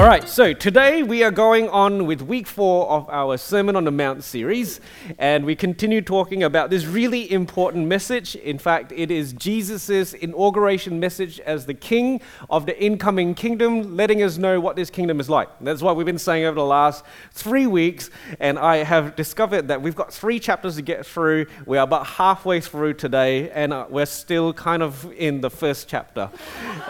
All right, so today we are going on with week four of our Sermon on the Mount series, and we continue talking about this really important message. In fact, it is Jesus' inauguration message as the king of the incoming kingdom, letting us know what this kingdom is like. That's what we've been saying over the last three weeks, and I have discovered that we've got three chapters to get through. We are about halfway through today, and uh, we're still kind of in the first chapter.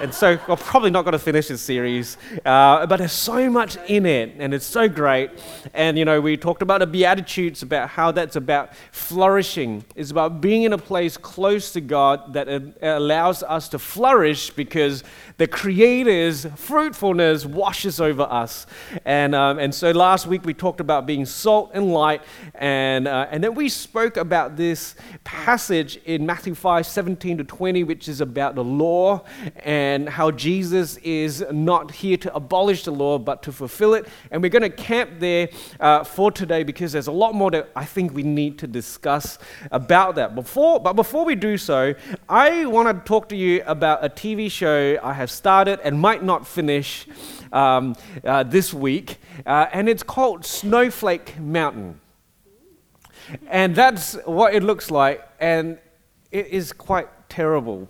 and so we're probably not going to finish this series, uh, but there's so much in it, and it's so great. And you know, we talked about the Beatitudes, about how that's about flourishing. It's about being in a place close to God that allows us to flourish because the Creator's fruitfulness washes over us. And, um, and so last week we talked about being salt and light, and, uh, and then we spoke about this passage in Matthew 5 17 to 20, which is about the law and how Jesus is not here to abolish the law, but to fulfill it. And we're going to camp there uh, for today because there's a lot more that I think we need to discuss about that. Before, but before we do so, I want to talk to you about a TV show I have started and might not finish um, uh, this week, uh, and it's called Snowflake Mountain. And that's what it looks like, and it is quite terrible.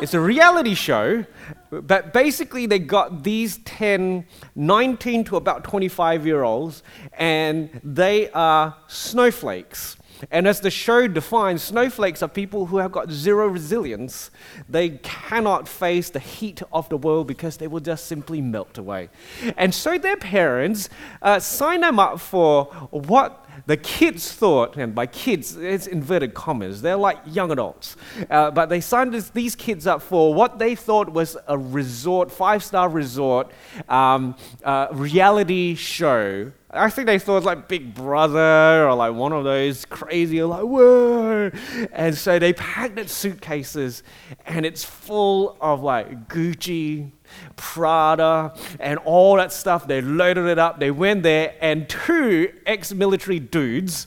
It's a reality show, but basically, they got these 10, 19 to about 25 year olds, and they are snowflakes. And as the show defines, snowflakes are people who have got zero resilience. They cannot face the heat of the world because they will just simply melt away. And so their parents uh, sign them up for what the kids thought, and by kids, it's inverted commas, they're like young adults, uh, but they signed this, these kids up for what they thought was a resort, five star resort um, uh, reality show I think they thought like Big Brother or like one of those crazy, like, whoa. And so they packed its suitcases and it's full of like Gucci, Prada, and all that stuff. They loaded it up. They went there and two ex military dudes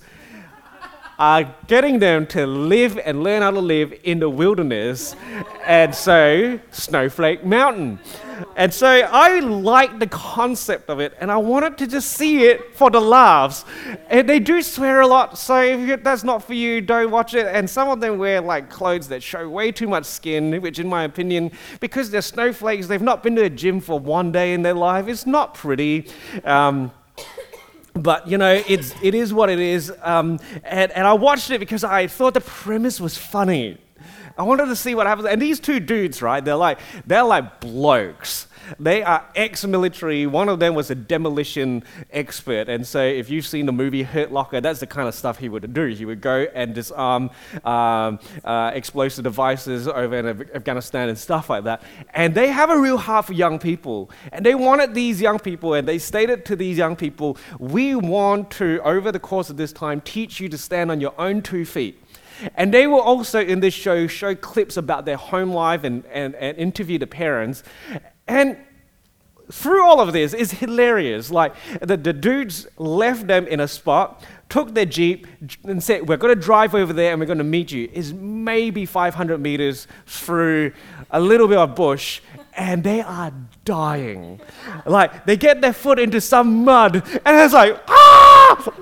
are getting them to live and learn how to live in the wilderness. And so, Snowflake Mountain. And so I like the concept of it, and I wanted to just see it for the laughs. And they do swear a lot, so if that's not for you, don't watch it. And some of them wear like clothes that show way too much skin, which, in my opinion, because they're snowflakes, they've not been to a gym for one day in their life. It's not pretty. Um, but you know it's it is what it is. Um, and, and i watched it because i thought the premise was funny i wanted to see what happens and these two dudes right they're like they're like blokes they are ex military. One of them was a demolition expert. And so, if you've seen the movie Hurt Locker, that's the kind of stuff he would do. He would go and disarm um, uh, explosive devices over in Afghanistan and stuff like that. And they have a real heart for young people. And they wanted these young people, and they stated to these young people, We want to, over the course of this time, teach you to stand on your own two feet. And they will also in this show show clips about their home life and, and, and interview the parents. And through all of this is hilarious. Like the, the dudes left them in a spot, took their jeep, and said, "We're going to drive over there, and we're going to meet you." Is maybe 500 meters through a little bit of bush, and they are dying. Like they get their foot into some mud, and it's like, ah,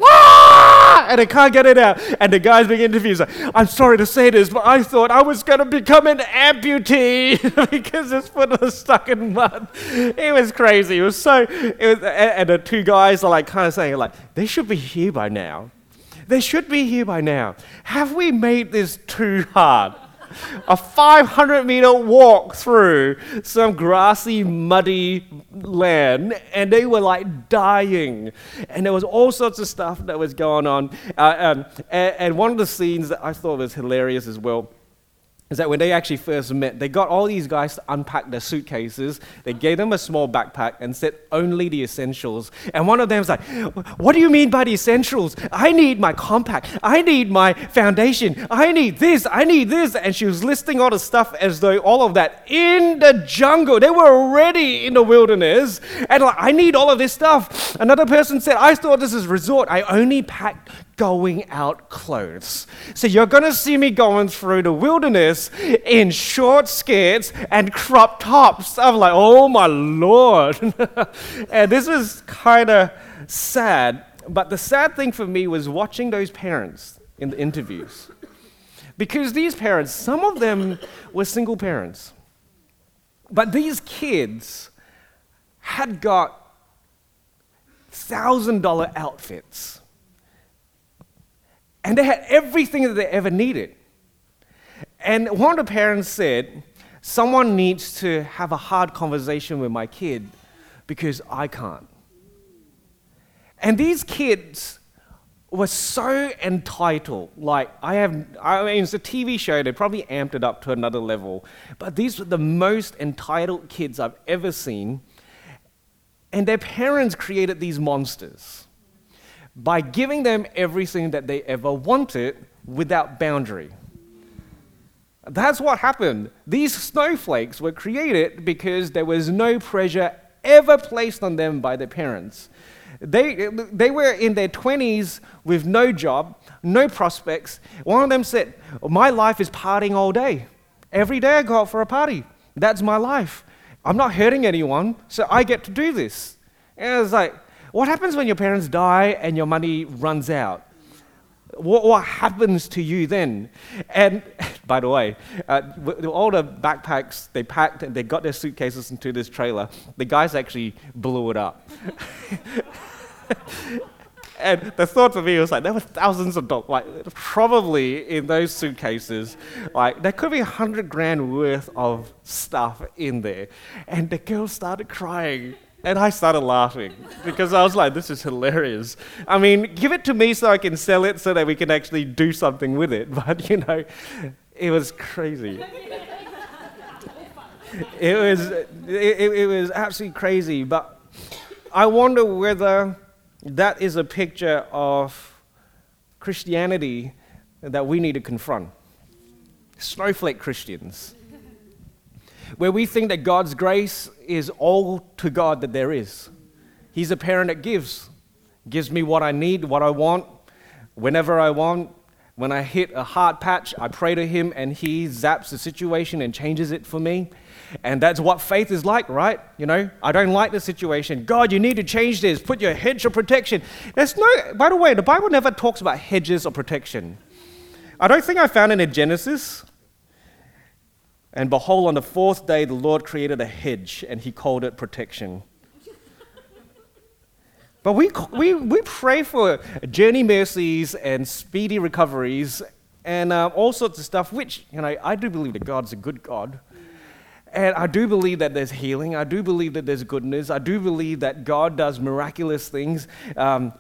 and they can't get it out. And the guy's being interviewed. Like, I'm sorry to say this, but I thought I was gonna become an amputee because his foot was stuck in mud. It was crazy. It was so. It was, and the two guys are like kind of saying like, they should be here by now. They should be here by now. Have we made this too hard? A 500 meter walk through some grassy, muddy land, and they were like dying. And there was all sorts of stuff that was going on. Uh, um, and, and one of the scenes that I thought was hilarious as well is that when they actually first met, they got all these guys to unpack their suitcases. They gave them a small backpack and said only the essentials. And one of them was like, What do you mean by the essentials? I need my compact. I need my foundation. I need this. I need this. And she was listing all the stuff as though all of that in the jungle. They were already in the wilderness. And like, I need all of this stuff. Another person said, I thought this is a resort. I only packed going out clothes. So you're going to see me going through the wilderness in short skirts and crop tops. I'm like, oh my lord. and this is kind of sad. But the sad thing for me was watching those parents in the interviews. Because these parents, some of them were single parents. But these kids had got thousand dollar outfits. And they had everything that they ever needed. And one of the parents said, Someone needs to have a hard conversation with my kid because I can't. And these kids were so entitled. Like, I have, I mean, it's a TV show, they probably amped it up to another level. But these were the most entitled kids I've ever seen. And their parents created these monsters by giving them everything that they ever wanted without boundary. That's what happened. These snowflakes were created because there was no pressure ever placed on them by their parents. They, they were in their 20s with no job, no prospects. One of them said, My life is partying all day. Every day I go out for a party. That's my life. I'm not hurting anyone, so I get to do this. And I was like, what happens when your parents die and your money runs out? What, what happens to you then? And by the way, uh, all the backpacks they packed and they got their suitcases into this trailer, the guys actually blew it up. and the thought for me was like there were thousands of dollars, like probably in those suitcases, like there could be a hundred grand worth of stuff in there. And the girl started crying. And I started laughing because I was like, this is hilarious. I mean, give it to me so I can sell it so that we can actually do something with it. But, you know, it was crazy. it, was, it, it was absolutely crazy. But I wonder whether that is a picture of Christianity that we need to confront. Snowflake Christians, where we think that God's grace is all to God that there is. He's a parent that gives, gives me what I need, what I want, whenever I want. When I hit a hard patch, I pray to Him and He zaps the situation and changes it for me. And that's what faith is like, right? You know, I don't like the situation. God, you need to change this. Put your hedge of protection. There's no, by the way, the Bible never talks about hedges of protection. I don't think I found it in Genesis. And behold, on the fourth day, the Lord created a hedge and he called it protection. But we, we, we pray for journey mercies and speedy recoveries and uh, all sorts of stuff, which, you know, I do believe that God's a good God. And I do believe that there's healing. I do believe that there's goodness. I do believe that God does miraculous things. Um,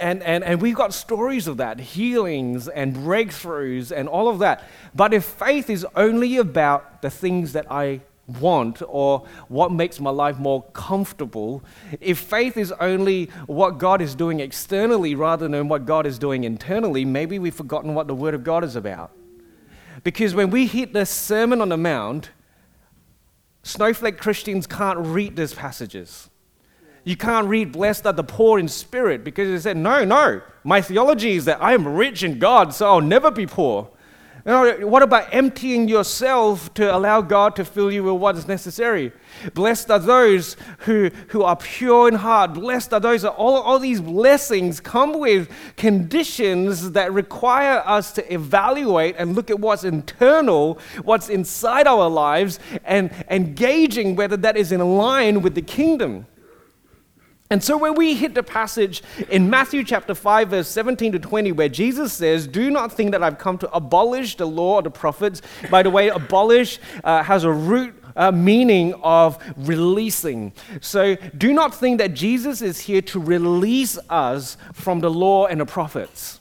and, and, and we've got stories of that healings and breakthroughs and all of that. But if faith is only about the things that I want or what makes my life more comfortable, if faith is only what God is doing externally rather than what God is doing internally, maybe we've forgotten what the Word of God is about. Because when we hit the Sermon on the Mount, Snowflake Christians can't read these passages. You can't read, Blessed are the poor in spirit, because they said, No, no, my theology is that I am rich in God, so I'll never be poor. You know, what about emptying yourself to allow God to fill you with what is necessary? Blessed are those who, who are pure in heart. Blessed are those, all, all these blessings come with conditions that require us to evaluate and look at what's internal, what's inside our lives, and engaging whether that is in line with the kingdom. And so when we hit the passage in Matthew chapter 5, verse 17 to 20, where Jesus says, Do not think that I've come to abolish the law or the prophets. By the way, abolish uh, has a root uh, meaning of releasing. So do not think that Jesus is here to release us from the law and the prophets.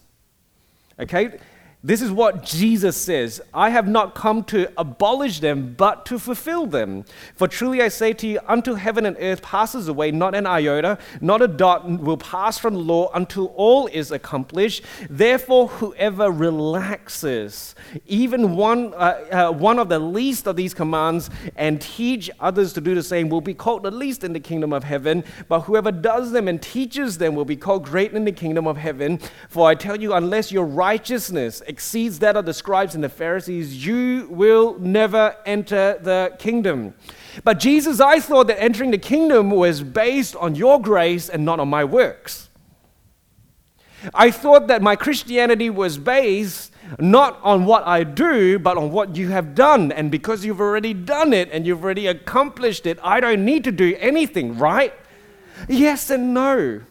Okay? This is what Jesus says I have not come to abolish them, but to fulfill them. For truly I say to you, until heaven and earth passes away, not an iota, not a dot will pass from the law until all is accomplished. Therefore, whoever relaxes even one, uh, uh, one of the least of these commands and teach others to do the same will be called the least in the kingdom of heaven. But whoever does them and teaches them will be called great in the kingdom of heaven. For I tell you, unless your righteousness exceeds that of the scribes and the Pharisees, you will never enter the kingdom. But Jesus, I thought that entering the kingdom was based on your grace and not on my works. I thought that my Christianity was based not on what I do, but on what you have done. And because you've already done it and you've already accomplished it, I don't need to do anything, right? Yes and no.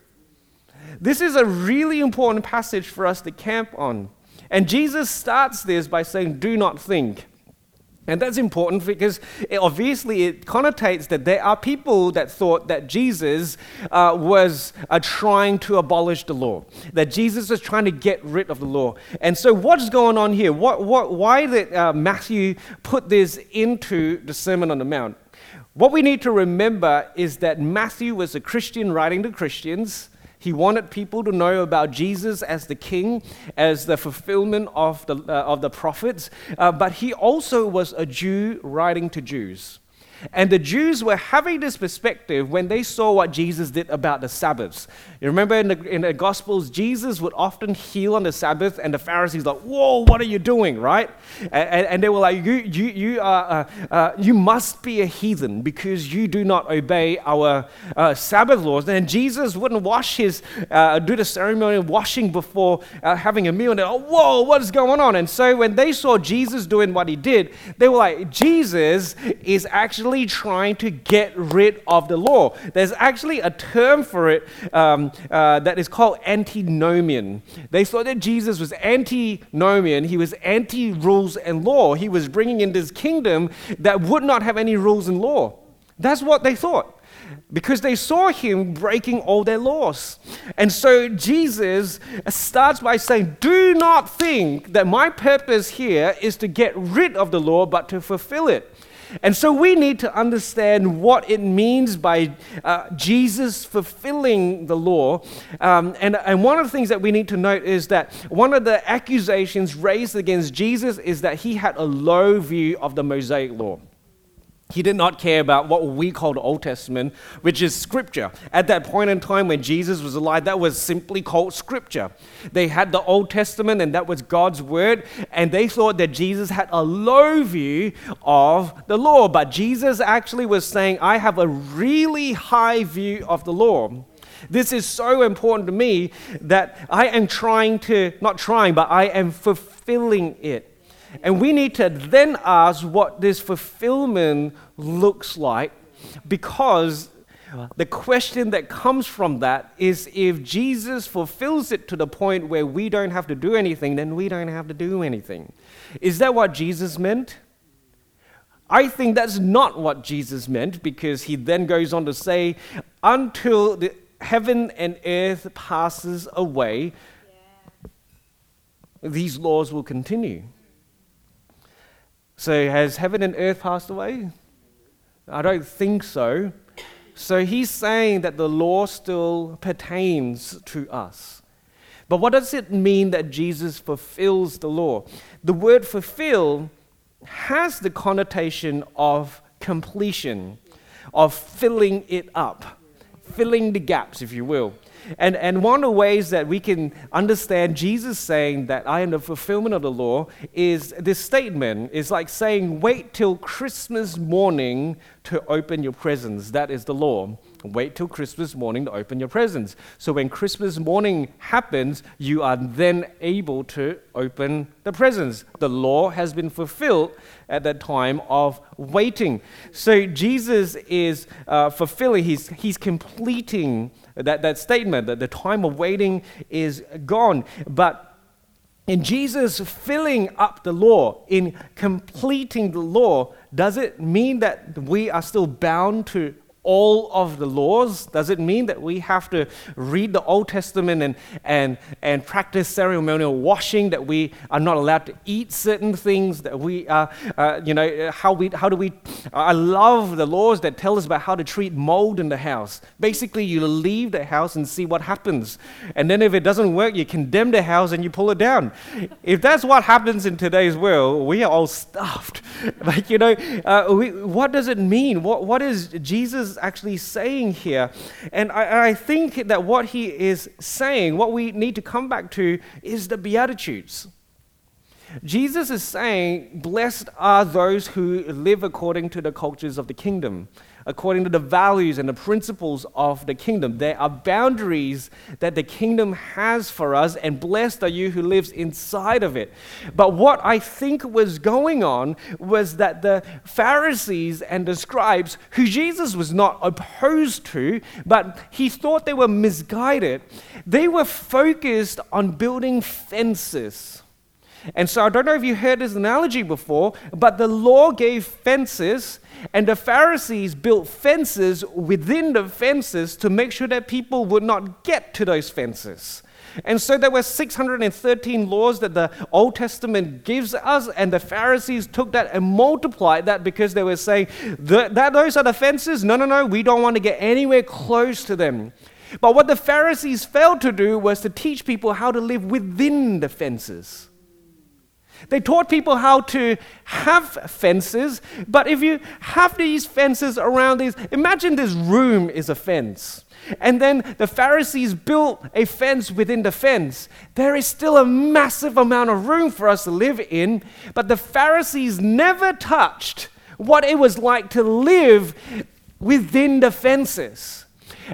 This is a really important passage for us to camp on. And Jesus starts this by saying, Do not think. And that's important because it obviously it connotates that there are people that thought that Jesus uh, was uh, trying to abolish the law, that Jesus was trying to get rid of the law. And so, what's going on here? What, what, why did uh, Matthew put this into the Sermon on the Mount? What we need to remember is that Matthew was a Christian writing to Christians. He wanted people to know about Jesus as the king, as the fulfillment of the, uh, of the prophets, uh, but he also was a Jew writing to Jews. And the Jews were having this perspective when they saw what Jesus did about the Sabbaths. You remember in the, in the Gospels, Jesus would often heal on the Sabbath, and the Pharisees like, "Whoa, what are you doing?" Right? And, and they were like, "You, you, you, are, uh, uh, you must be a heathen because you do not obey our uh, Sabbath laws." And Jesus wouldn't wash his, uh, do the ceremony of washing before uh, having a meal. And they're like, "Whoa, what is going on?" And so when they saw Jesus doing what he did, they were like, "Jesus is actually." Trying to get rid of the law. There's actually a term for it um, uh, that is called antinomian. They thought that Jesus was antinomian, he was anti rules and law. He was bringing in this kingdom that would not have any rules and law. That's what they thought because they saw him breaking all their laws. And so Jesus starts by saying, Do not think that my purpose here is to get rid of the law, but to fulfill it. And so we need to understand what it means by uh, Jesus fulfilling the law. Um, and, and one of the things that we need to note is that one of the accusations raised against Jesus is that he had a low view of the Mosaic law. He did not care about what we call the Old Testament, which is Scripture. At that point in time when Jesus was alive, that was simply called Scripture. They had the Old Testament, and that was God's Word, and they thought that Jesus had a low view of the law. But Jesus actually was saying, I have a really high view of the law. This is so important to me that I am trying to, not trying, but I am fulfilling it. And we need to then ask what this fulfillment looks like because the question that comes from that is if Jesus fulfills it to the point where we don't have to do anything, then we don't have to do anything. Is that what Jesus meant? I think that's not what Jesus meant because he then goes on to say, until the heaven and earth passes away, these laws will continue. So, has heaven and earth passed away? I don't think so. So, he's saying that the law still pertains to us. But what does it mean that Jesus fulfills the law? The word fulfill has the connotation of completion, of filling it up, filling the gaps, if you will. And, and one of the ways that we can understand Jesus saying that I am the fulfillment of the law is this statement. It's like saying, wait till Christmas morning to open your presents. That is the law. Wait till Christmas morning to open your presents. So when Christmas morning happens, you are then able to open the presents. The law has been fulfilled at that time of waiting. So Jesus is uh, fulfilling, he's, he's completing that, that statement that the time of waiting is gone. But in Jesus filling up the law, in completing the law, does it mean that we are still bound to all of the laws? Does it mean that we have to read the Old Testament and, and, and practice ceremonial washing, that we are not allowed to eat certain things, that we are, uh, you know, how, we, how do we, I love the laws that tell us about how to treat mold in the house. Basically, you leave the house and see what happens. And then if it doesn't work, you condemn the house and you pull it down. If that's what happens in today's world, we are all stuffed. Like, you know, uh, we, what does it mean? What, what is Jesus actually saying here. And I, I think that what he is saying, what we need to come back to, is the Beatitudes. Jesus is saying, Blessed are those who live according to the cultures of the kingdom according to the values and the principles of the kingdom. There are boundaries that the kingdom has for us, and blessed are you who lives inside of it. But what I think was going on was that the Pharisees and the scribes, who Jesus was not opposed to, but he thought they were misguided, they were focused on building fences. And so I don't know if you heard this analogy before, but the law gave fences and the Pharisees built fences within the fences to make sure that people would not get to those fences. And so there were 613 laws that the Old Testament gives us, and the Pharisees took that and multiplied that because they were saying that, those are the fences. No, no, no, we don't want to get anywhere close to them. But what the Pharisees failed to do was to teach people how to live within the fences. They taught people how to have fences, but if you have these fences around these, imagine this room is a fence. And then the Pharisees built a fence within the fence. There is still a massive amount of room for us to live in, but the Pharisees never touched what it was like to live within the fences.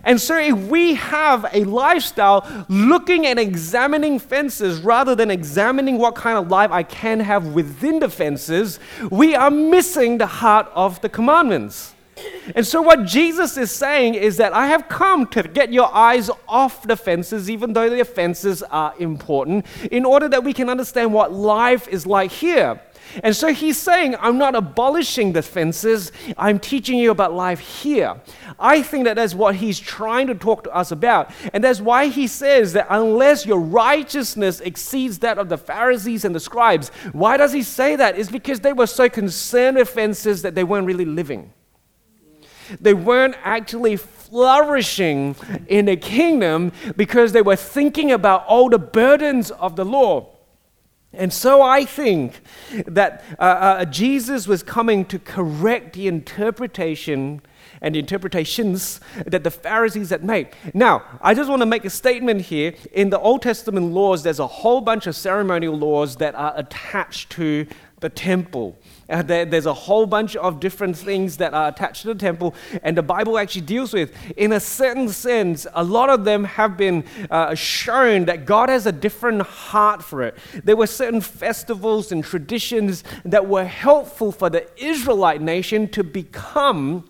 And so, if we have a lifestyle looking and examining fences rather than examining what kind of life I can have within the fences, we are missing the heart of the commandments. And so, what Jesus is saying is that I have come to get your eyes off the fences, even though the fences are important, in order that we can understand what life is like here. And so he's saying, I'm not abolishing the fences, I'm teaching you about life here. I think that that's what he's trying to talk to us about. And that's why he says that unless your righteousness exceeds that of the Pharisees and the scribes, why does he say that? It's because they were so concerned with fences that they weren't really living. They weren't actually flourishing in the kingdom because they were thinking about all the burdens of the law. And so I think that uh, uh, Jesus was coming to correct the interpretation and the interpretations that the Pharisees had made. Now, I just want to make a statement here. In the Old Testament laws, there's a whole bunch of ceremonial laws that are attached to the temple. Uh, there, there's a whole bunch of different things that are attached to the temple, and the Bible actually deals with. In a certain sense, a lot of them have been uh, shown that God has a different heart for it. There were certain festivals and traditions that were helpful for the Israelite nation to become.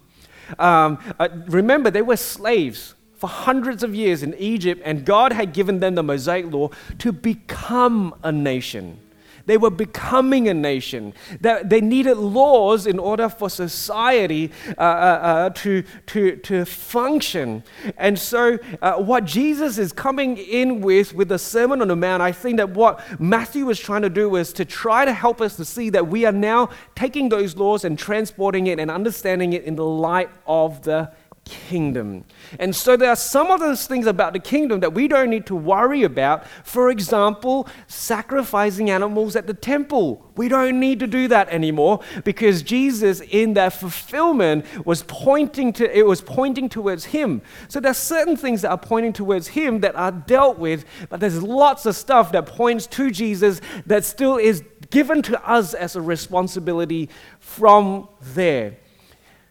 Um, uh, remember, they were slaves for hundreds of years in Egypt, and God had given them the Mosaic law to become a nation. They were becoming a nation. They needed laws in order for society uh, uh, uh, to, to, to function. And so, uh, what Jesus is coming in with, with the Sermon on the Mount, I think that what Matthew was trying to do was to try to help us to see that we are now taking those laws and transporting it and understanding it in the light of the kingdom. And so there are some of those things about the kingdom that we don't need to worry about. For example, sacrificing animals at the temple. We don't need to do that anymore because Jesus in that fulfillment was pointing to it was pointing towards him. So there's certain things that are pointing towards him that are dealt with, but there's lots of stuff that points to Jesus that still is given to us as a responsibility from there.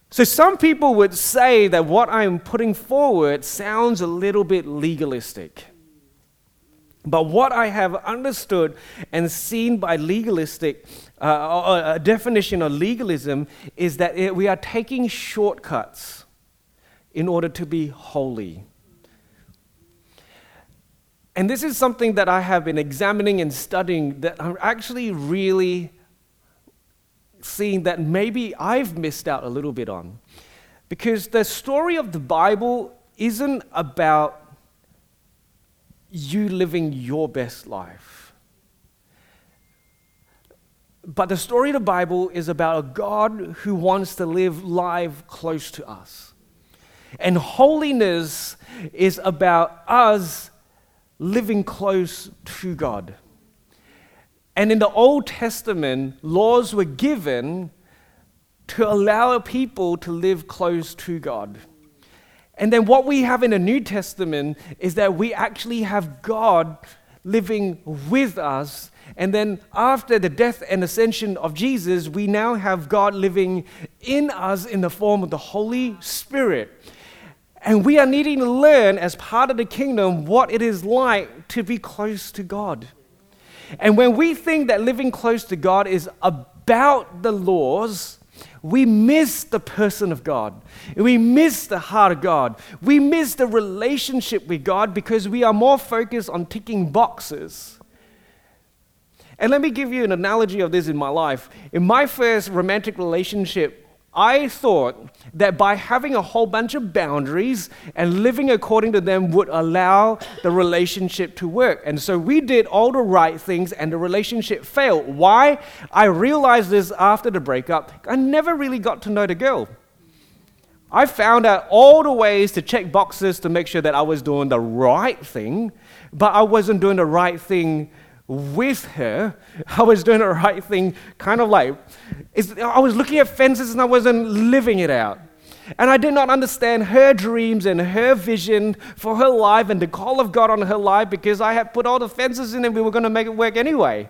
So, some people would say that what I'm putting forward sounds a little bit legalistic. But what I have understood and seen by legalistic, uh, a definition of legalism, is that it, we are taking shortcuts in order to be holy. And this is something that I have been examining and studying that I'm actually really seeing that maybe I've missed out a little bit on. Because the story of the Bible isn't about you living your best life. But the story of the Bible is about a God who wants to live life close to us. And holiness is about us living close to God. And in the Old Testament, laws were given to allow people to live close to God. And then what we have in the New Testament is that we actually have God living with us. And then after the death and ascension of Jesus, we now have God living in us in the form of the Holy Spirit. And we are needing to learn as part of the kingdom what it is like to be close to God. And when we think that living close to God is about the laws, we miss the person of God. We miss the heart of God. We miss the relationship with God because we are more focused on ticking boxes. And let me give you an analogy of this in my life. In my first romantic relationship, I thought that by having a whole bunch of boundaries and living according to them would allow the relationship to work. And so we did all the right things and the relationship failed. Why? I realized this after the breakup. I never really got to know the girl. I found out all the ways to check boxes to make sure that I was doing the right thing, but I wasn't doing the right thing with her. I was doing the right thing, kind of like, I was looking at fences and I wasn't living it out. And I did not understand her dreams and her vision for her life and the call of God on her life because I had put all the fences in and we were going to make it work anyway.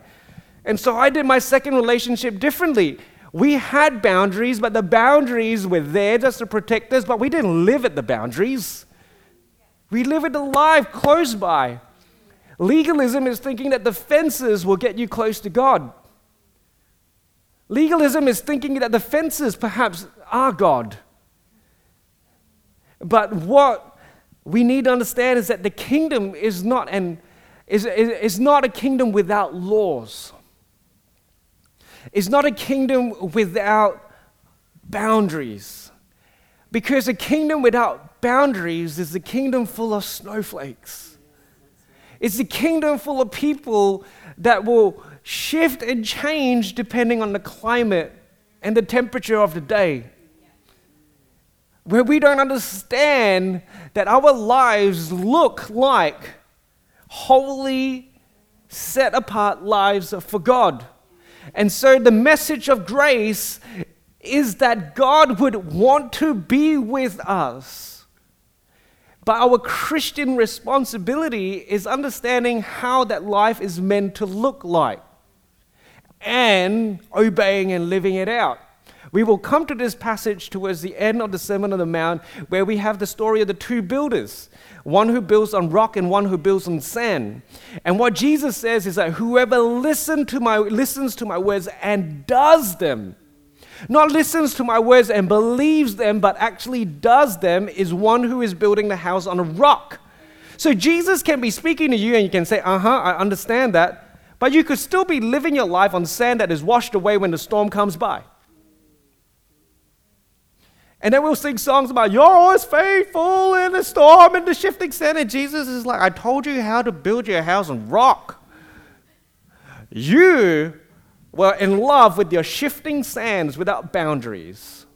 And so I did my second relationship differently. We had boundaries, but the boundaries were there just to protect us, but we didn't live at the boundaries. We live at the life close by. Legalism is thinking that the fences will get you close to God. Legalism is thinking that the fences perhaps are God. But what we need to understand is that the kingdom is not, an, is, is, is not a kingdom without laws. It's not a kingdom without boundaries. Because a kingdom without boundaries is a kingdom full of snowflakes. It's a kingdom full of people that will shift and change depending on the climate and the temperature of the day. Where we don't understand that our lives look like holy, set apart lives for God. And so the message of grace is that God would want to be with us. But our Christian responsibility is understanding how that life is meant to look like and obeying and living it out. We will come to this passage towards the end of the Sermon on the Mount where we have the story of the two builders one who builds on rock and one who builds on sand. And what Jesus says is that whoever listen to my, listens to my words and does them, not listens to my words and believes them, but actually does them, is one who is building the house on a rock. So Jesus can be speaking to you and you can say, uh huh, I understand that. But you could still be living your life on sand that is washed away when the storm comes by. And then we'll sing songs about, You're always faithful in the storm and the shifting sand. And Jesus is like, I told you how to build your house on rock. You were in love with your shifting sands without boundaries.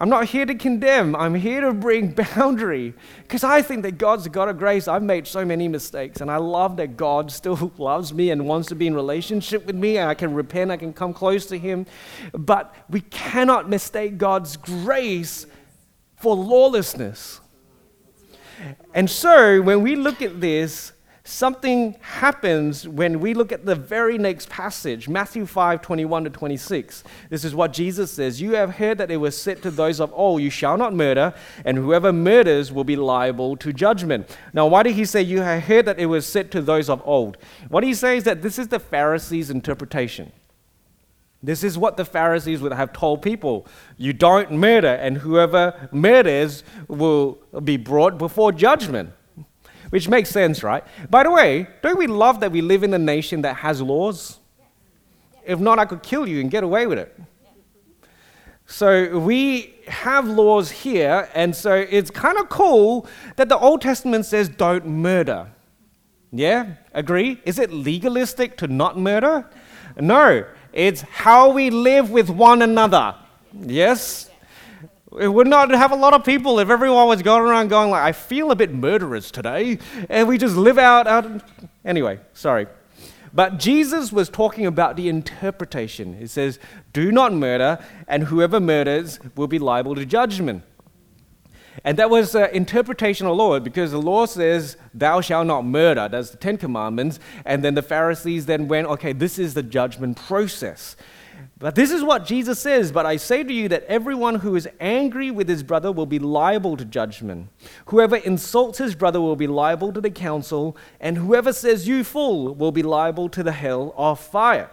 I'm not here to condemn, I'm here to bring boundary. Because I think that God's a God of grace. I've made so many mistakes, and I love that God still loves me and wants to be in relationship with me, and I can repent, I can come close to Him. But we cannot mistake God's grace for lawlessness. And so when we look at this, something happens when we look at the very next passage, Matthew 5 21 to 26. This is what Jesus says You have heard that it was said to those of old, You shall not murder, and whoever murders will be liable to judgment. Now, why did he say, You have heard that it was said to those of old? What he says is that this is the Pharisees' interpretation. This is what the Pharisees would have told people. You don't murder, and whoever murders will be brought before judgment which makes sense, right? By the way, don't we love that we live in a nation that has laws? If not, I could kill you and get away with it. So we have laws here, and so it's kind of cool that the Old Testament says don't murder. Yeah? Agree? Is it legalistic to not murder? No. It's how we live with one another. Yes? We would not have a lot of people if everyone was going around going like, I feel a bit murderous today, and we just live out, out. Anyway, sorry. But Jesus was talking about the interpretation. He says, Do not murder, and whoever murders will be liable to judgment. And that was uh, interpretation of law because the law says, Thou shalt not murder. That's the Ten Commandments. And then the Pharisees then went, Okay, this is the judgment process. But this is what Jesus says But I say to you that everyone who is angry with his brother will be liable to judgment. Whoever insults his brother will be liable to the council, and whoever says, You fool, will be liable to the hell of fire.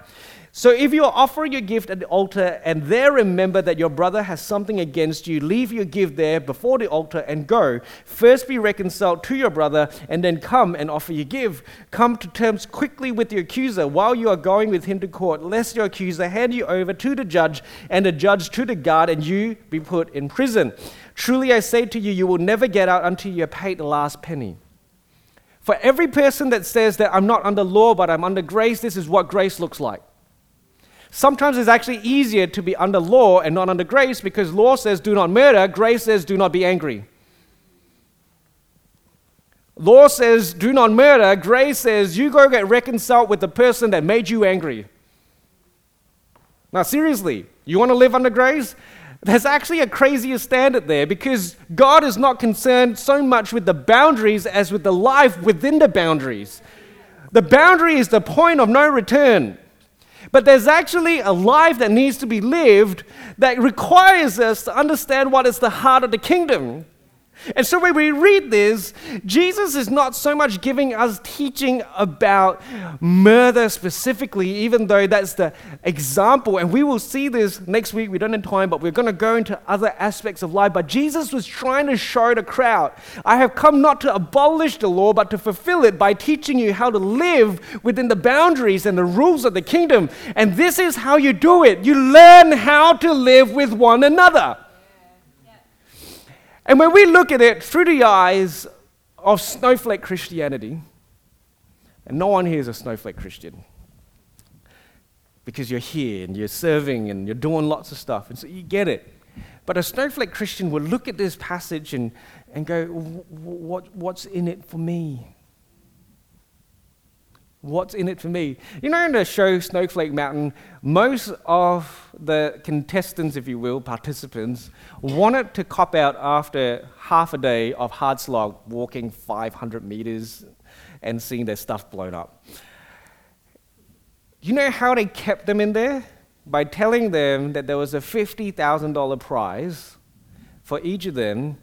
So if you are offering your gift at the altar and there remember that your brother has something against you, leave your gift there before the altar and go. First be reconciled to your brother and then come and offer your gift. Come to terms quickly with your accuser while you are going with him to court, lest your accuser hand you over to the judge and the judge to the guard and you be put in prison. Truly I say to you, you will never get out until you have paid the last penny. For every person that says that I'm not under law but I'm under grace, this is what grace looks like. Sometimes it's actually easier to be under law and not under grace because law says do not murder, grace says do not be angry. Law says do not murder, grace says you go get reconciled with the person that made you angry. Now, seriously, you want to live under grace? There's actually a crazier standard there because God is not concerned so much with the boundaries as with the life within the boundaries. The boundary is the point of no return. But there's actually a life that needs to be lived that requires us to understand what is the heart of the kingdom. And so when we read this, Jesus is not so much giving us teaching about murder specifically, even though that's the example. And we will see this next week. We don't have time, but we're going to go into other aspects of life. But Jesus was trying to show the crowd I have come not to abolish the law, but to fulfill it by teaching you how to live within the boundaries and the rules of the kingdom. And this is how you do it you learn how to live with one another. And when we look at it through the eyes of snowflake Christianity, and no one here is a snowflake Christian because you're here and you're serving and you're doing lots of stuff, and so you get it. But a snowflake Christian will look at this passage and, and go, what, What's in it for me? What's in it for me? You know, in the show Snowflake Mountain, most of the contestants, if you will, participants, wanted to cop out after half a day of hard slog, walking 500 meters and seeing their stuff blown up. You know how they kept them in there? By telling them that there was a $50,000 prize for each of them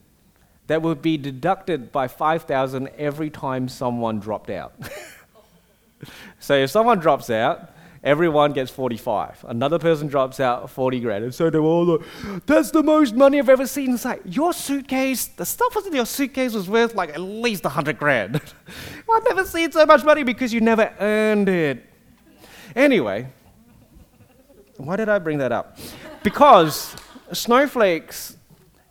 that would be deducted by 5,000 every time someone dropped out. so if someone drops out, everyone gets 45. Another person drops out 40 grand. And so they're all like, that's the most money I've ever seen. It's like, your suitcase, the stuff was in your suitcase was worth like at least 100 grand. well, I've never seen so much money because you never earned it. Anyway, why did I bring that up? Because snowflakes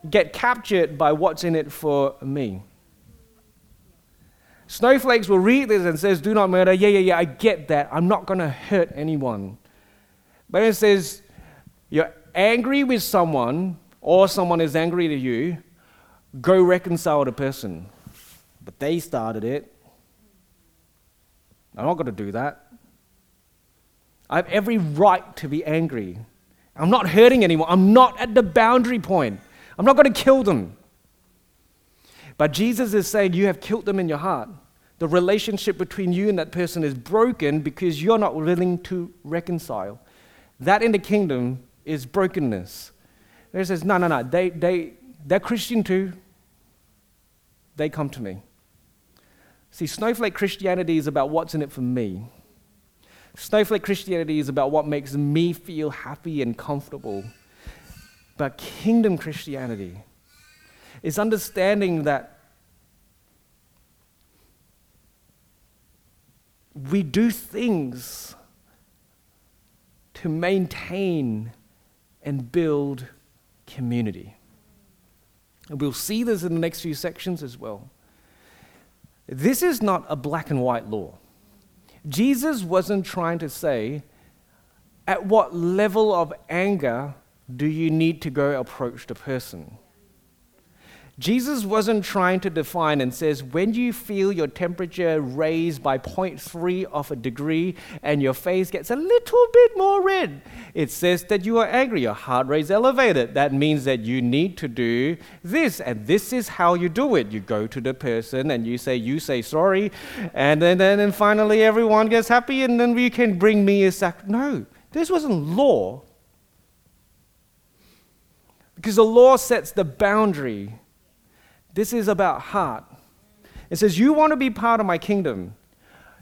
get captured by what's in it for me. Snowflakes will read this and says, do not murder. Yeah, yeah, yeah, I get that. I'm not going to hurt anyone. But it says, you're angry with someone or someone is angry to you, go reconcile the person. But they started it. I'm not going to do that. I have every right to be angry. I'm not hurting anyone. I'm not at the boundary point. I'm not going to kill them. But Jesus is saying, You have killed them in your heart. The relationship between you and that person is broken because you're not willing to reconcile. That in the kingdom is brokenness. There says, No, no, no. They, they, they're Christian too. They come to me. See, snowflake Christianity is about what's in it for me. Snowflake Christianity is about what makes me feel happy and comfortable. But kingdom Christianity is understanding that we do things to maintain and build community. And we'll see this in the next few sections as well. This is not a black and white law. Jesus wasn't trying to say, at what level of anger do you need to go approach the person? Jesus wasn't trying to define and says, when you feel your temperature raised by 0.3 of a degree and your face gets a little bit more red, it says that you are angry, your heart rate is elevated. That means that you need to do this, and this is how you do it. You go to the person and you say, you say sorry, and then, then and finally everyone gets happy, and then you can bring me a sack. No, this wasn't law. Because the law sets the boundary this is about heart. It says, You want to be part of my kingdom.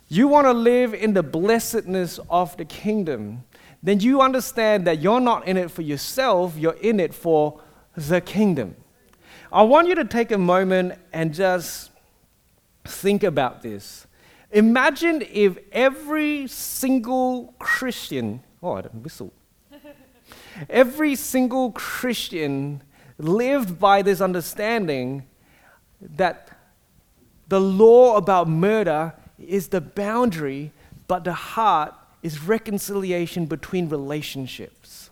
You want to live in the blessedness of the kingdom. Then you understand that you're not in it for yourself, you're in it for the kingdom. I want you to take a moment and just think about this. Imagine if every single Christian, oh, I didn't whistle. every single Christian lived by this understanding that the law about murder is the boundary, but the heart is reconciliation between relationships.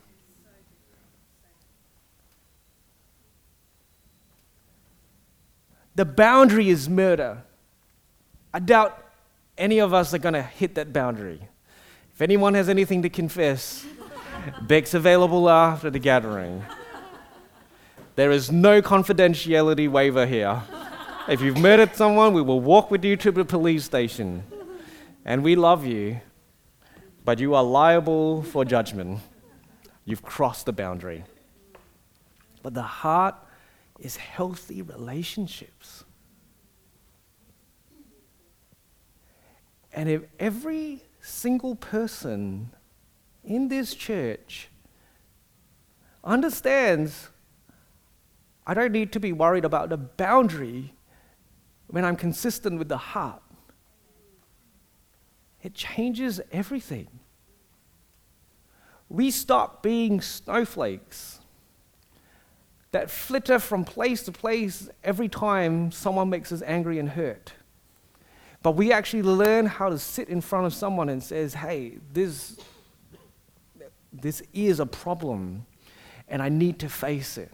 The boundary is murder. I doubt any of us are going to hit that boundary. If anyone has anything to confess, Beck's available after the gathering. There is no confidentiality waiver here. If you've murdered someone, we will walk with you to the police station. And we love you, but you are liable for judgment. You've crossed the boundary. But the heart is healthy relationships. And if every single person in this church understands I don't need to be worried about the boundary when I'm consistent with the heart. It changes everything. We stop being snowflakes that flitter from place to place every time someone makes us angry and hurt. But we actually learn how to sit in front of someone and says, "Hey, this this is a problem and I need to face it."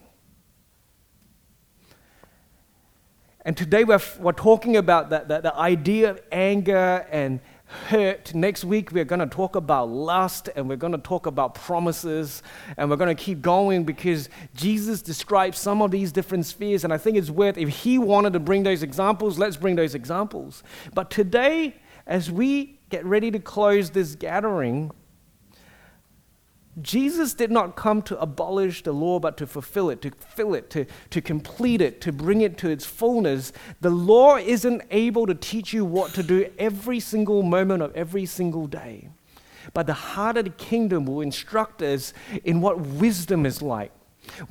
And today we're, we're talking about the, the, the idea of anger and hurt. Next week, we're going to talk about lust and we're going to talk about promises and we're going to keep going because Jesus describes some of these different spheres. And I think it's worth, if He wanted to bring those examples, let's bring those examples. But today, as we get ready to close this gathering, Jesus did not come to abolish the law, but to fulfill it, to fill it, to, to complete it, to bring it to its fullness. The law isn't able to teach you what to do every single moment of every single day. But the heart of the kingdom will instruct us in what wisdom is like,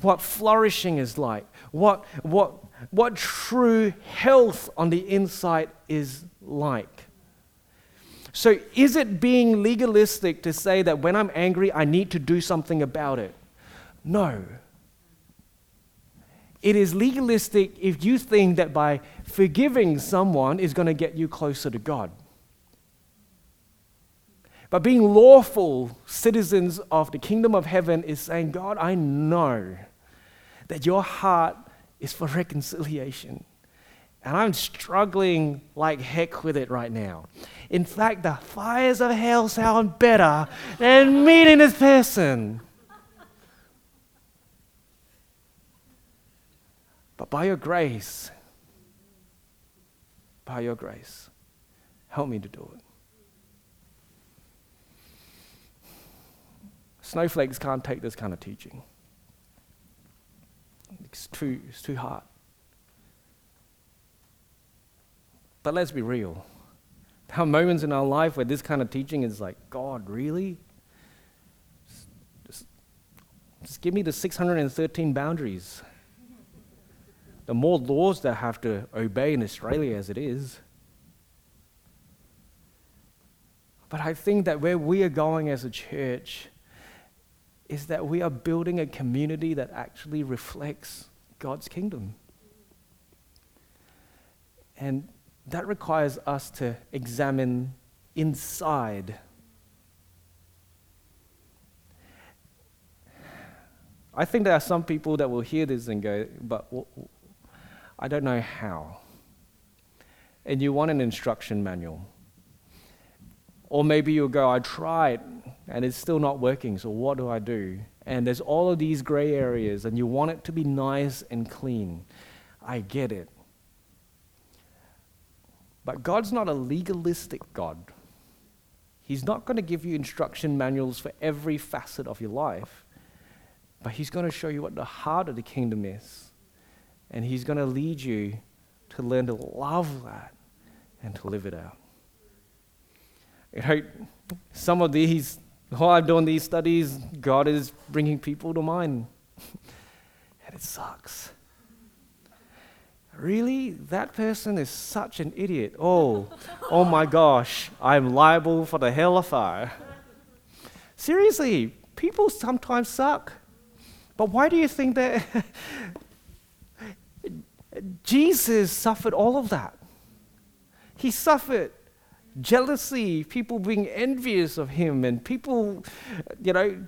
what flourishing is like, what, what, what true health on the inside is like. So, is it being legalistic to say that when I'm angry, I need to do something about it? No. It is legalistic if you think that by forgiving someone is going to get you closer to God. But being lawful citizens of the kingdom of heaven is saying, God, I know that your heart is for reconciliation. And I'm struggling like heck with it right now. In fact, the fires of hell sound better than meeting this person. But by your grace, by your grace, help me to do it. Snowflakes can't take this kind of teaching. It's too, it's too hard. But let's be real. There are moments in our life where this kind of teaching is like, God, really? Just, just give me the 613 boundaries. The more laws that I have to obey in Australia as it is. But I think that where we are going as a church is that we are building a community that actually reflects God's kingdom. And that requires us to examine inside. I think there are some people that will hear this and go, but I don't know how. And you want an instruction manual. Or maybe you'll go, I tried and it's still not working, so what do I do? And there's all of these gray areas, and you want it to be nice and clean. I get it. But God's not a legalistic God. He's not going to give you instruction manuals for every facet of your life, but He's going to show you what the heart of the kingdom is. And He's going to lead you to learn to love that and to live it out. I hope some of these, while I'm doing these studies, God is bringing people to mind. and it sucks. Really? That person is such an idiot. Oh, oh my gosh, I'm liable for the hell of fire. Seriously, people sometimes suck. But why do you think that Jesus suffered all of that? He suffered jealousy, people being envious of him, and people, you know,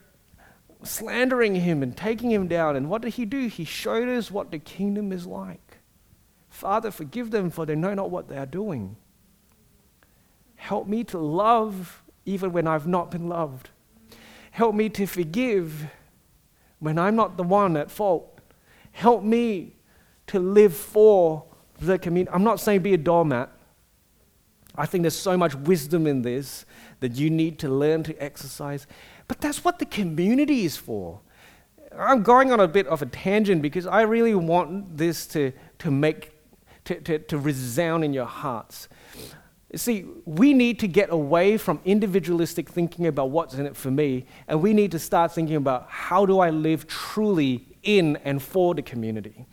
slandering him and taking him down. And what did he do? He showed us what the kingdom is like. Father, forgive them, for they know not what they are doing. Help me to love even when I've not been loved. Help me to forgive when I'm not the one at fault. Help me to live for the community. I'm not saying be a doormat. I think there's so much wisdom in this that you need to learn to exercise. But that's what the community is for. I'm going on a bit of a tangent because I really want this to, to make to, to, to resound in your hearts. You see, we need to get away from individualistic thinking about what's in it for me, and we need to start thinking about how do I live truly in and for the community.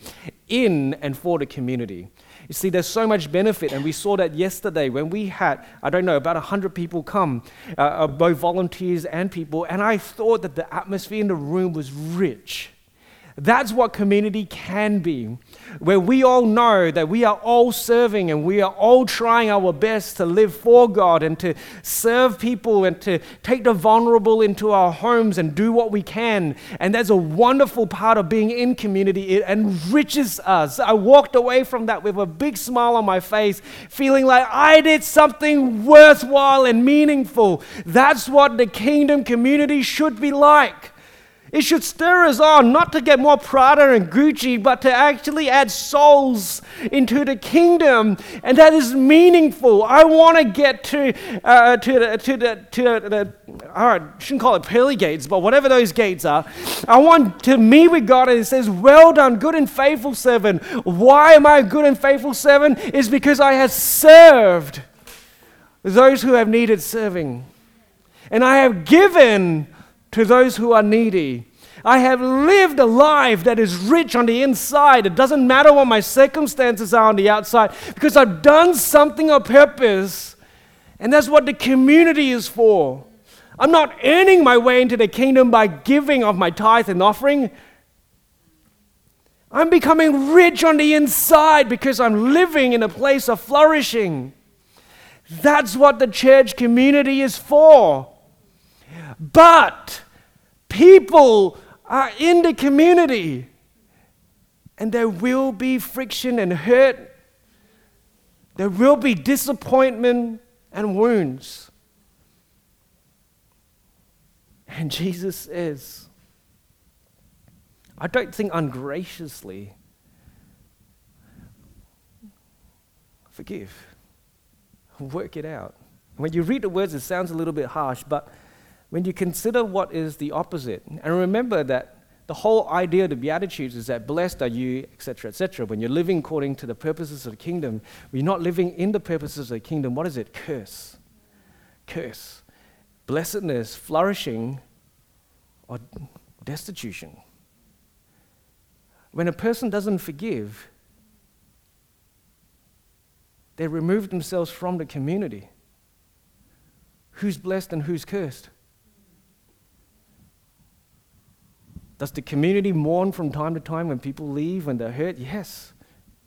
In and for the community. You see, there's so much benefit, and we saw that yesterday when we had, I don't know, about 100 people come, uh, uh, both volunteers and people, and I thought that the atmosphere in the room was rich. That's what community can be, where we all know that we are all serving and we are all trying our best to live for God and to serve people and to take the vulnerable into our homes and do what we can. And that's a wonderful part of being in community. It enriches us. I walked away from that with a big smile on my face, feeling like I did something worthwhile and meaningful. That's what the kingdom community should be like. It should stir us on, not to get more Prada and Gucci, but to actually add souls into the kingdom. And that is meaningful. I want to get to, uh, to, the, to, the, to the, I shouldn't call it pearly gates, but whatever those gates are. I want to meet with God and it says, Well done, good and faithful servant. Why am I a good and faithful servant? Is because I have served those who have needed serving. And I have given to those who are needy. I have lived a life that is rich on the inside. It doesn't matter what my circumstances are on the outside because I've done something of purpose. And that's what the community is for. I'm not earning my way into the kingdom by giving of my tithe and offering. I'm becoming rich on the inside because I'm living in a place of flourishing. That's what the church community is for. But people are in the community, and there will be friction and hurt. There will be disappointment and wounds. And Jesus says, I don't think ungraciously, forgive, work it out. When you read the words, it sounds a little bit harsh, but when you consider what is the opposite, and remember that the whole idea of the Beatitudes is that blessed are you, etc., etc. When you're living according to the purposes of the kingdom, when you're not living in the purposes of the kingdom, what is it? Curse. Curse. Blessedness, flourishing, or destitution. When a person doesn't forgive, they remove themselves from the community. Who's blessed and who's cursed? Does the community mourn from time to time when people leave, when they're hurt? Yes.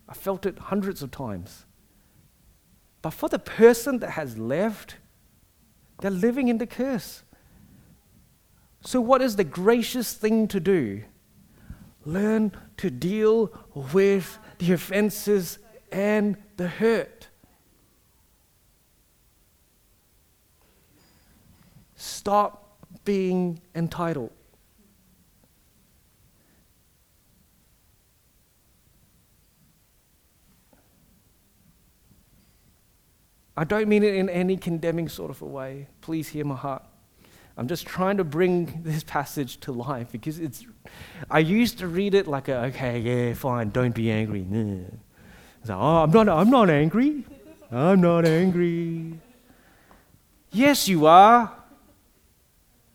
I felt it hundreds of times. But for the person that has left, they're living in the curse. So, what is the gracious thing to do? Learn to deal with the offenses and the hurt. Stop being entitled. I don't mean it in any condemning sort of a way. Please hear my heart. I'm just trying to bring this passage to life because it's. I used to read it like, a, okay, yeah, fine, don't be angry. Nah. So, oh, I'm not, I'm not angry. I'm not angry. Yes, you are.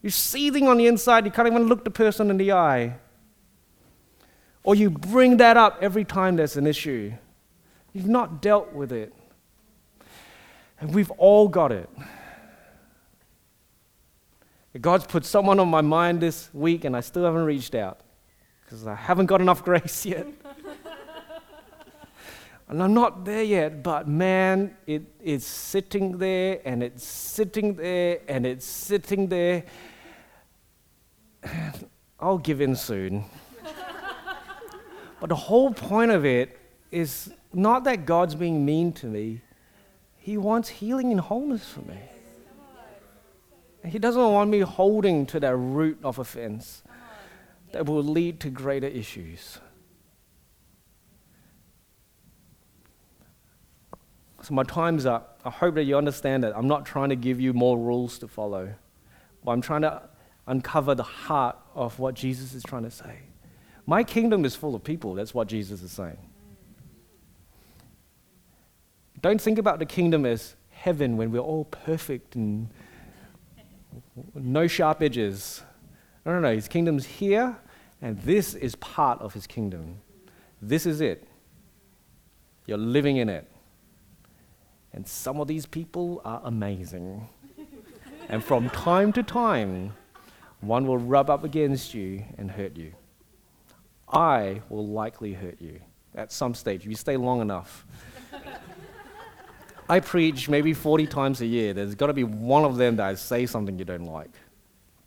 You're seething on the inside. You can't even look the person in the eye. Or you bring that up every time there's an issue. You've not dealt with it. And we've all got it. God's put someone on my mind this week, and I still haven't reached out because I haven't got enough grace yet. and I'm not there yet, but man, it is sitting there, and it's sitting there, and it's sitting there. I'll give in soon. but the whole point of it is not that God's being mean to me, he wants healing and wholeness for me. He doesn't want me holding to that root of offense that will lead to greater issues. So, my time's up. I hope that you understand that I'm not trying to give you more rules to follow, but I'm trying to uncover the heart of what Jesus is trying to say. My kingdom is full of people. That's what Jesus is saying. Don't think about the kingdom as heaven when we're all perfect and no sharp edges. No, no, no. His kingdom's here, and this is part of his kingdom. This is it. You're living in it. And some of these people are amazing. and from time to time, one will rub up against you and hurt you. I will likely hurt you at some stage if you stay long enough. I preach maybe 40 times a year. There's got to be one of them that I say something you don't like.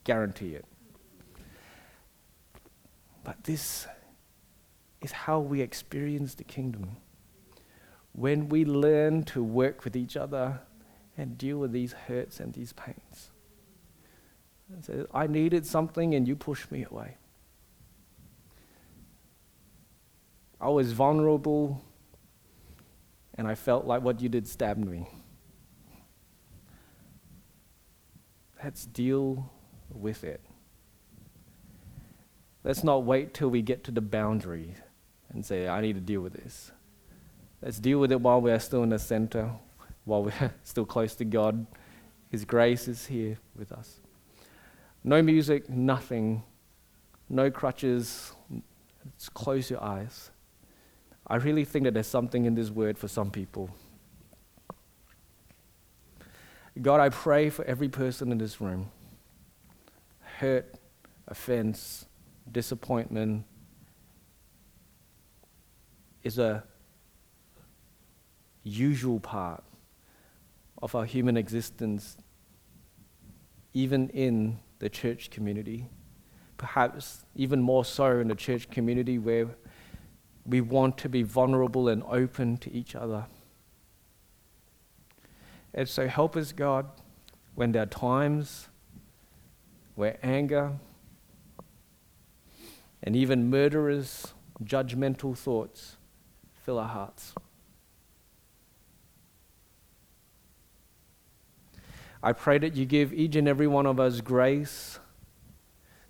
Guarantee it. But this is how we experience the kingdom. When we learn to work with each other and deal with these hurts and these pains. So I needed something and you pushed me away. I was vulnerable and I felt like what you did stabbed me. Let's deal with it. Let's not wait till we get to the boundary and say, I need to deal with this. Let's deal with it while we're still in the center, while we're still close to God. His grace is here with us. No music, nothing, no crutches. Just close your eyes. I really think that there's something in this word for some people. God, I pray for every person in this room hurt, offense, disappointment is a usual part of our human existence, even in the church community. Perhaps even more so in the church community where we want to be vulnerable and open to each other. And so help us, God, when there are times where anger and even murderous, judgmental thoughts fill our hearts. I pray that you give each and every one of us grace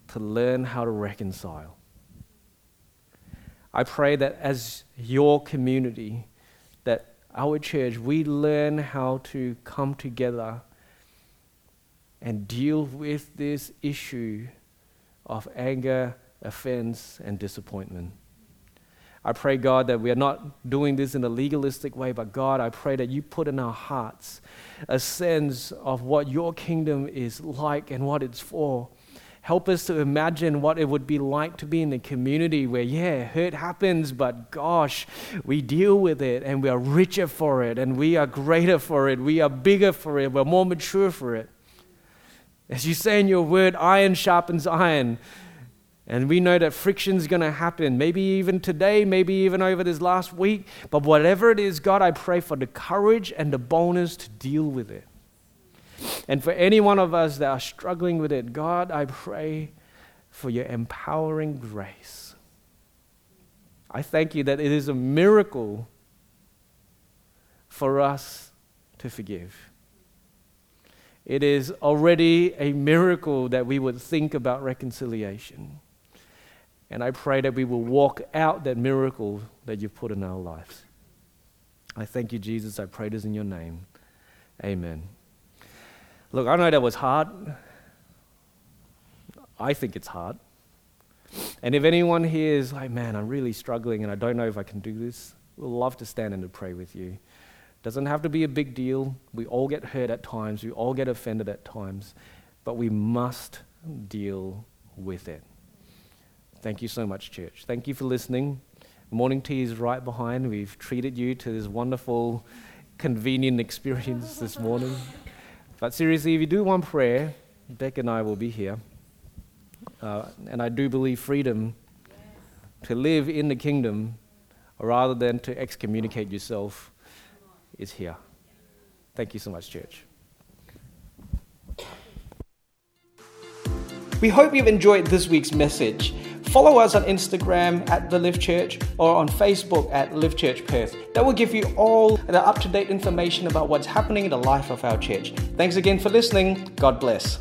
to learn how to reconcile. I pray that as your community, that our church, we learn how to come together and deal with this issue of anger, offense, and disappointment. I pray, God, that we are not doing this in a legalistic way, but God, I pray that you put in our hearts a sense of what your kingdom is like and what it's for. Help us to imagine what it would be like to be in a community where, yeah, hurt happens, but gosh, we deal with it and we are richer for it and we are greater for it. We are bigger for it. We're more mature for it. As you say in your word, iron sharpens iron. And we know that friction is going to happen, maybe even today, maybe even over this last week. But whatever it is, God, I pray for the courage and the boldness to deal with it. And for any one of us that are struggling with it, God, I pray for your empowering grace. I thank you that it is a miracle for us to forgive. It is already a miracle that we would think about reconciliation. And I pray that we will walk out that miracle that you've put in our lives. I thank you, Jesus. I pray this in your name. Amen. Look, I know that was hard. I think it's hard. And if anyone here is like, man, I'm really struggling and I don't know if I can do this, we'd love to stand and to pray with you. Doesn't have to be a big deal. We all get hurt at times, we all get offended at times, but we must deal with it. Thank you so much, church. Thank you for listening. Morning tea is right behind. We've treated you to this wonderful, convenient experience this morning. But seriously, if you do want prayer, Beck and I will be here. Uh, and I do believe freedom to live in the kingdom rather than to excommunicate yourself is here. Thank you so much, church. We hope you've enjoyed this week's message. Follow us on Instagram at The Live Church or on Facebook at Live Church Perth. That will give you all the up to date information about what's happening in the life of our church. Thanks again for listening. God bless.